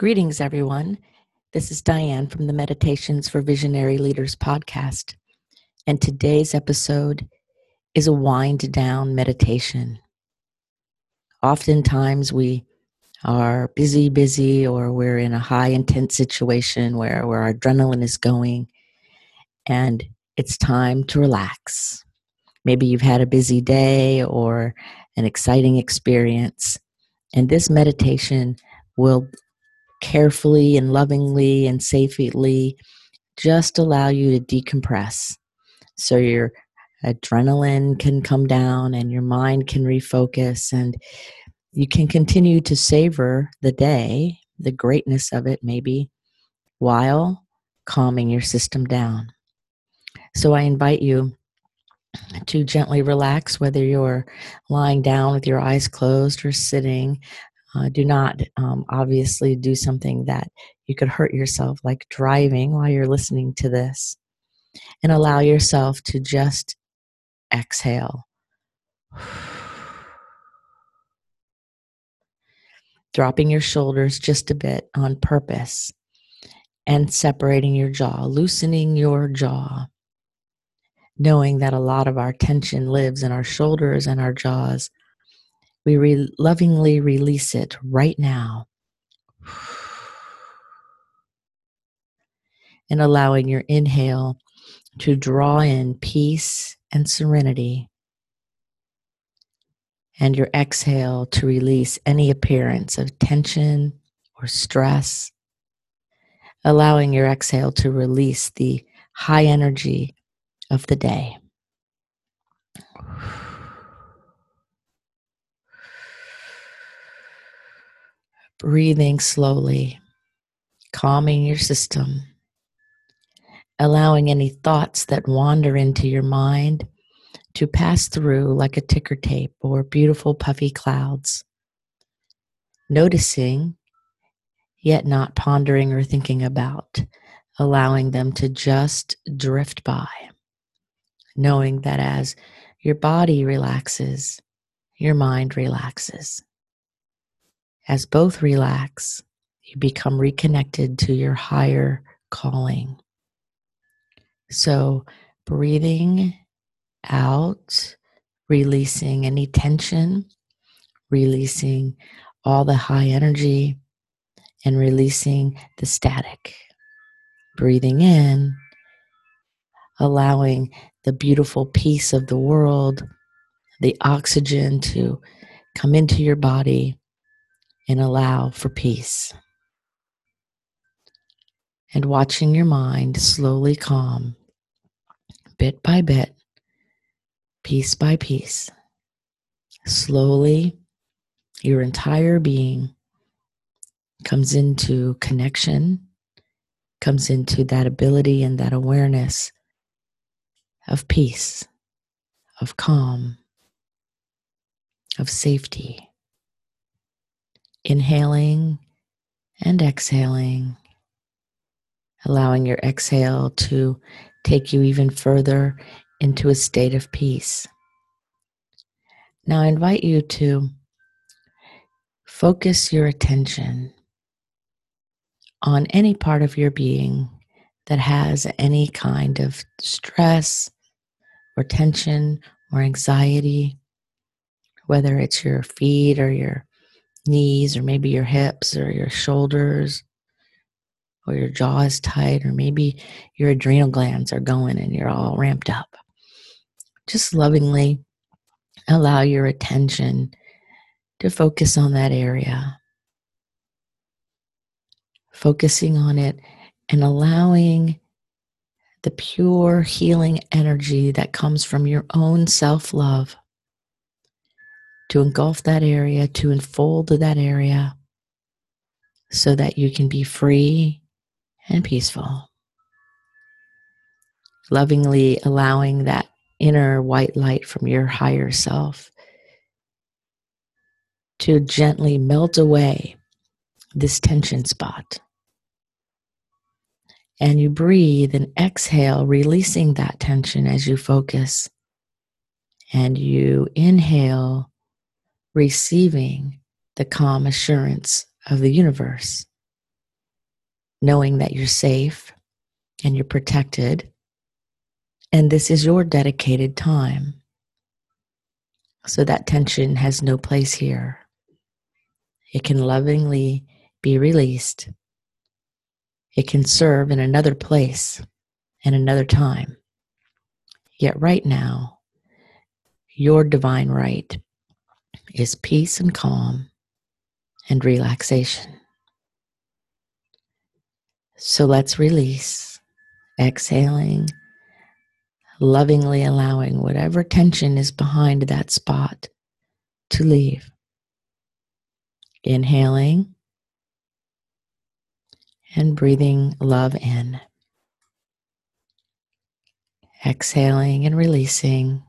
Greetings, everyone. This is Diane from the Meditations for Visionary Leaders podcast. And today's episode is a wind down meditation. Oftentimes, we are busy, busy, or we're in a high intense situation where, where our adrenaline is going, and it's time to relax. Maybe you've had a busy day or an exciting experience, and this meditation will carefully and lovingly and safely just allow you to decompress so your adrenaline can come down and your mind can refocus and you can continue to savor the day, the greatness of it, maybe, while calming your system down. So I invite you to gently relax, whether you're lying down with your eyes closed or sitting. Uh, do not um, obviously do something that you could hurt yourself, like driving while you're listening to this. And allow yourself to just exhale. Dropping your shoulders just a bit on purpose and separating your jaw, loosening your jaw, knowing that a lot of our tension lives in our shoulders and our jaws we re- lovingly release it right now. And allowing your inhale to draw in peace and serenity. And your exhale to release any appearance of tension or stress. Allowing your exhale to release the high energy of the day. Breathing slowly, calming your system, allowing any thoughts that wander into your mind to pass through like a ticker tape or beautiful puffy clouds. Noticing, yet not pondering or thinking about, allowing them to just drift by. Knowing that as your body relaxes, your mind relaxes. As both relax, you become reconnected to your higher calling. So, breathing out, releasing any tension, releasing all the high energy, and releasing the static. Breathing in, allowing the beautiful peace of the world, the oxygen to come into your body and allow for peace. And watching your mind slowly calm, bit by bit, piece by piece. Slowly, your entire being comes into connection, comes into that ability and that awareness of peace, of calm, of safety inhaling and exhaling, allowing your exhale to take you even further into a state of peace. Now, I invite you to focus your attention on any part of your being that has any kind of stress or tension or anxiety, whether it's your feet or your knees or maybe your hips or your shoulders or your jaw is tight or maybe your adrenal glands are going and you're all ramped up. Just lovingly allow your attention to focus on that area. Focusing on it and allowing the pure healing energy that comes from your own self love to engulf that area, to enfold that area, so that you can be free and peaceful. Lovingly allowing that inner white light from your higher self to gently melt away this tension spot. And you breathe and exhale, releasing that tension as you focus. And you inhale receiving the calm assurance of the universe knowing that you're safe and you're protected. And this is your dedicated time. So that tension has no place here. It can lovingly be released. It can serve in another place and another time. Yet, right now, your divine right is peace and calm and relaxation. So let's release, exhaling, lovingly allowing whatever tension is behind that spot to leave. Inhaling and breathing love in. Exhaling and releasing.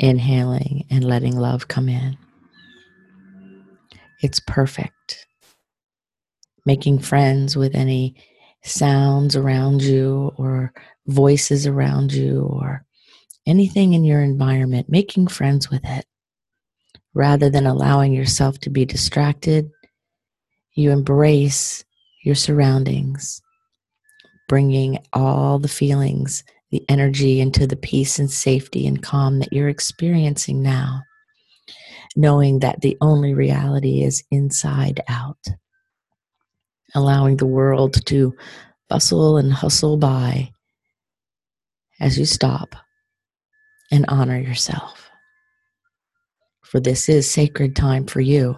Inhaling and letting love come in. It's perfect. Making friends with any sounds around you or voices around you or anything in your environment, making friends with it rather than allowing yourself to be distracted. You embrace your surroundings bringing all the feelings, the energy into the peace and safety and calm that you're experiencing now, knowing that the only reality is inside out, allowing the world to bustle and hustle by as you stop and honor yourself. For this is sacred time for you,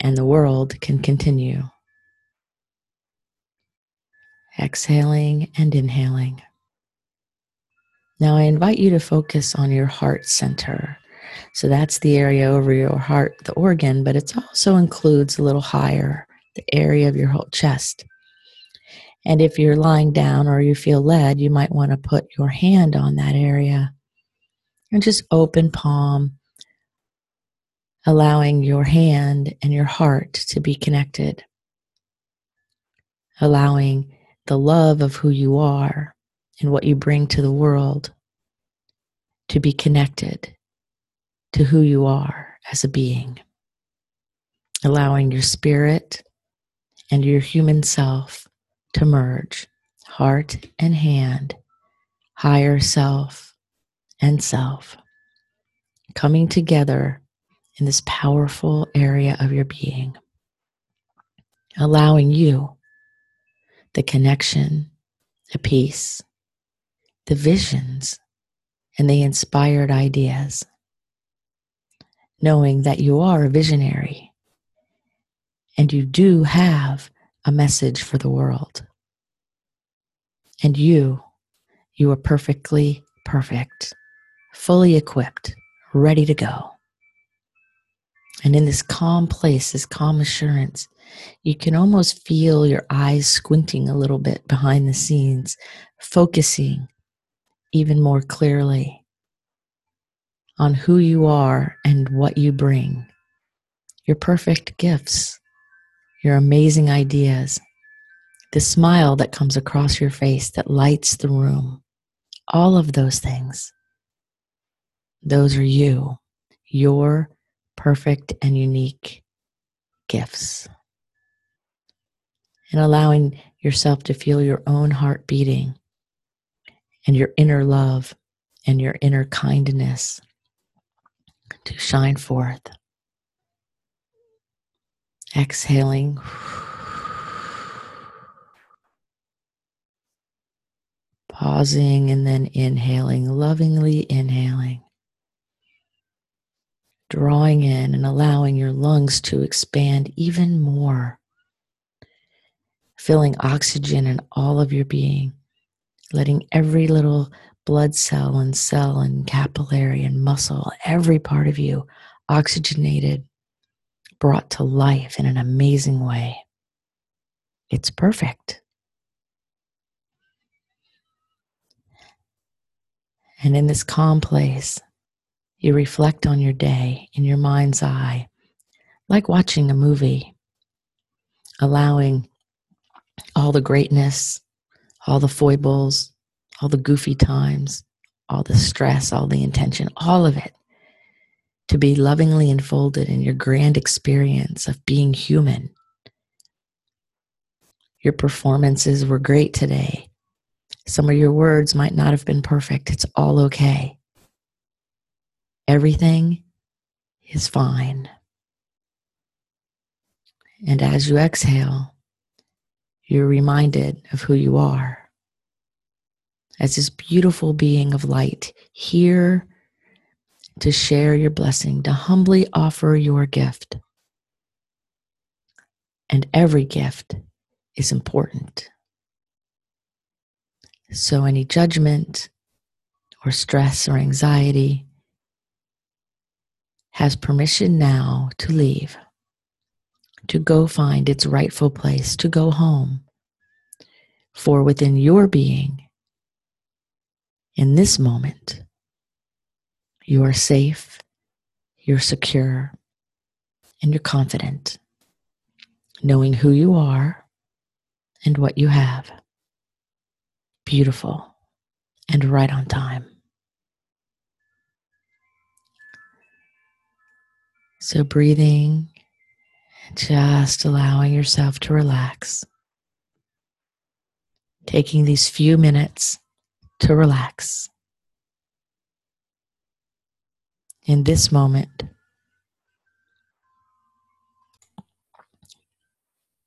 and the world can continue exhaling and inhaling. Now, I invite you to focus on your heart center. So that's the area over your heart, the organ, but it also includes a little higher, the area of your whole chest. And if you're lying down or you feel led, you might want to put your hand on that area and just open palm, allowing your hand and your heart to be connected, allowing the love of who you are and what you bring to the world to be connected to who you are as a being, allowing your spirit and your human self to merge, heart and hand, higher self and self, coming together in this powerful area of your being, allowing you the connection, the peace, the visions, and the inspired ideas. Knowing that you are a visionary and you do have a message for the world. And you, you are perfectly perfect, fully equipped, ready to go. And in this calm place, this calm assurance, you can almost feel your eyes squinting a little bit behind the scenes, focusing even more clearly on who you are and what you bring. Your perfect gifts, your amazing ideas, the smile that comes across your face that lights the room, all of those things. Those are you, your perfect and unique gifts and allowing yourself to feel your own heart beating and your inner love and your inner kindness to shine forth. Exhaling. Pausing and then inhaling, lovingly inhaling. Drawing in and allowing your lungs to expand even more filling oxygen in all of your being, letting every little blood cell and cell and capillary and muscle, every part of you oxygenated, brought to life in an amazing way. It's perfect. And in this calm place, you reflect on your day in your mind's eye, like watching a movie, allowing all the greatness, all the foibles, all the goofy times, all the stress, all the intention, all of it to be lovingly enfolded in your grand experience of being human Your performances were great today. Some of your words might not have been perfect. It's all okay. Everything is fine. And as you exhale, you're reminded of who you are as this beautiful being of light here to share your blessing, to humbly offer your gift. And every gift is important. So, any judgment or stress or anxiety has permission now to leave, to go find its rightful place, to go home. For within your being, in this moment, you are safe, you're secure, and you're confident, knowing who you are and what you have. Beautiful and right on time. So, breathing, just allowing yourself to relax. Taking these few minutes to relax. In this moment,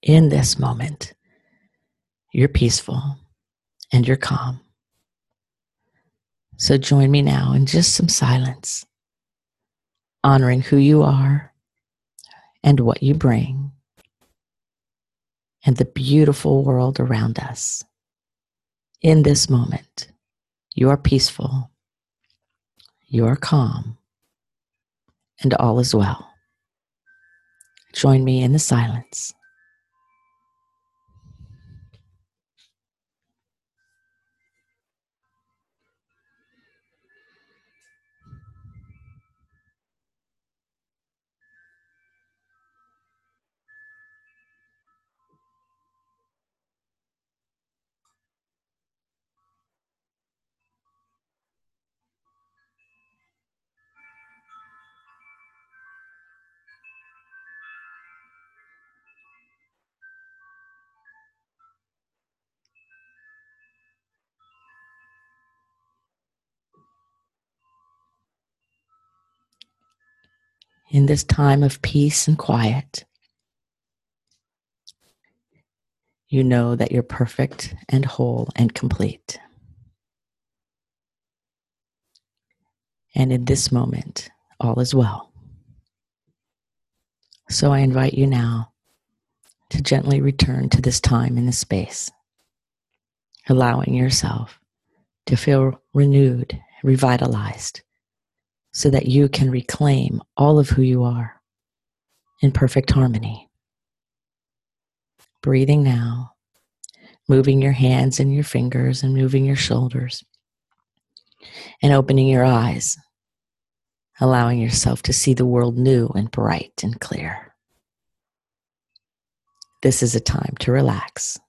in this moment, you're peaceful and you're calm. So join me now in just some silence, honoring who you are and what you bring and the beautiful world around us. In this moment, you are peaceful, you are calm, and all is well. Join me in the silence. In this time of peace and quiet, you know that you're perfect and whole and complete. And in this moment, all is well. So I invite you now to gently return to this time in this space, allowing yourself to feel renewed, revitalized, so that you can reclaim all of who you are in perfect harmony. Breathing now, moving your hands and your fingers and moving your shoulders, and opening your eyes, allowing yourself to see the world new and bright and clear. This is a time to relax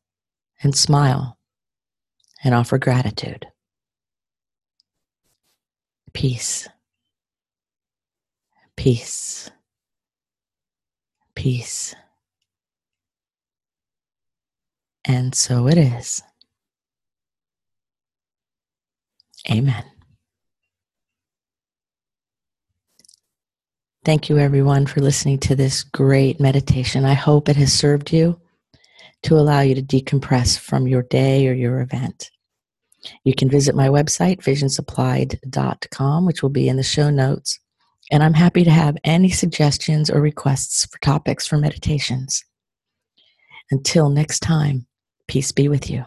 and smile and offer gratitude. Peace peace, peace. And so it is. Amen. Thank you, everyone, for listening to this great meditation. I hope it has served you to allow you to decompress from your day or your event. You can visit my website, visionsupplied.com, which will be in the show notes and I'm happy to have any suggestions or requests for topics for meditations. Until next time, peace be with you.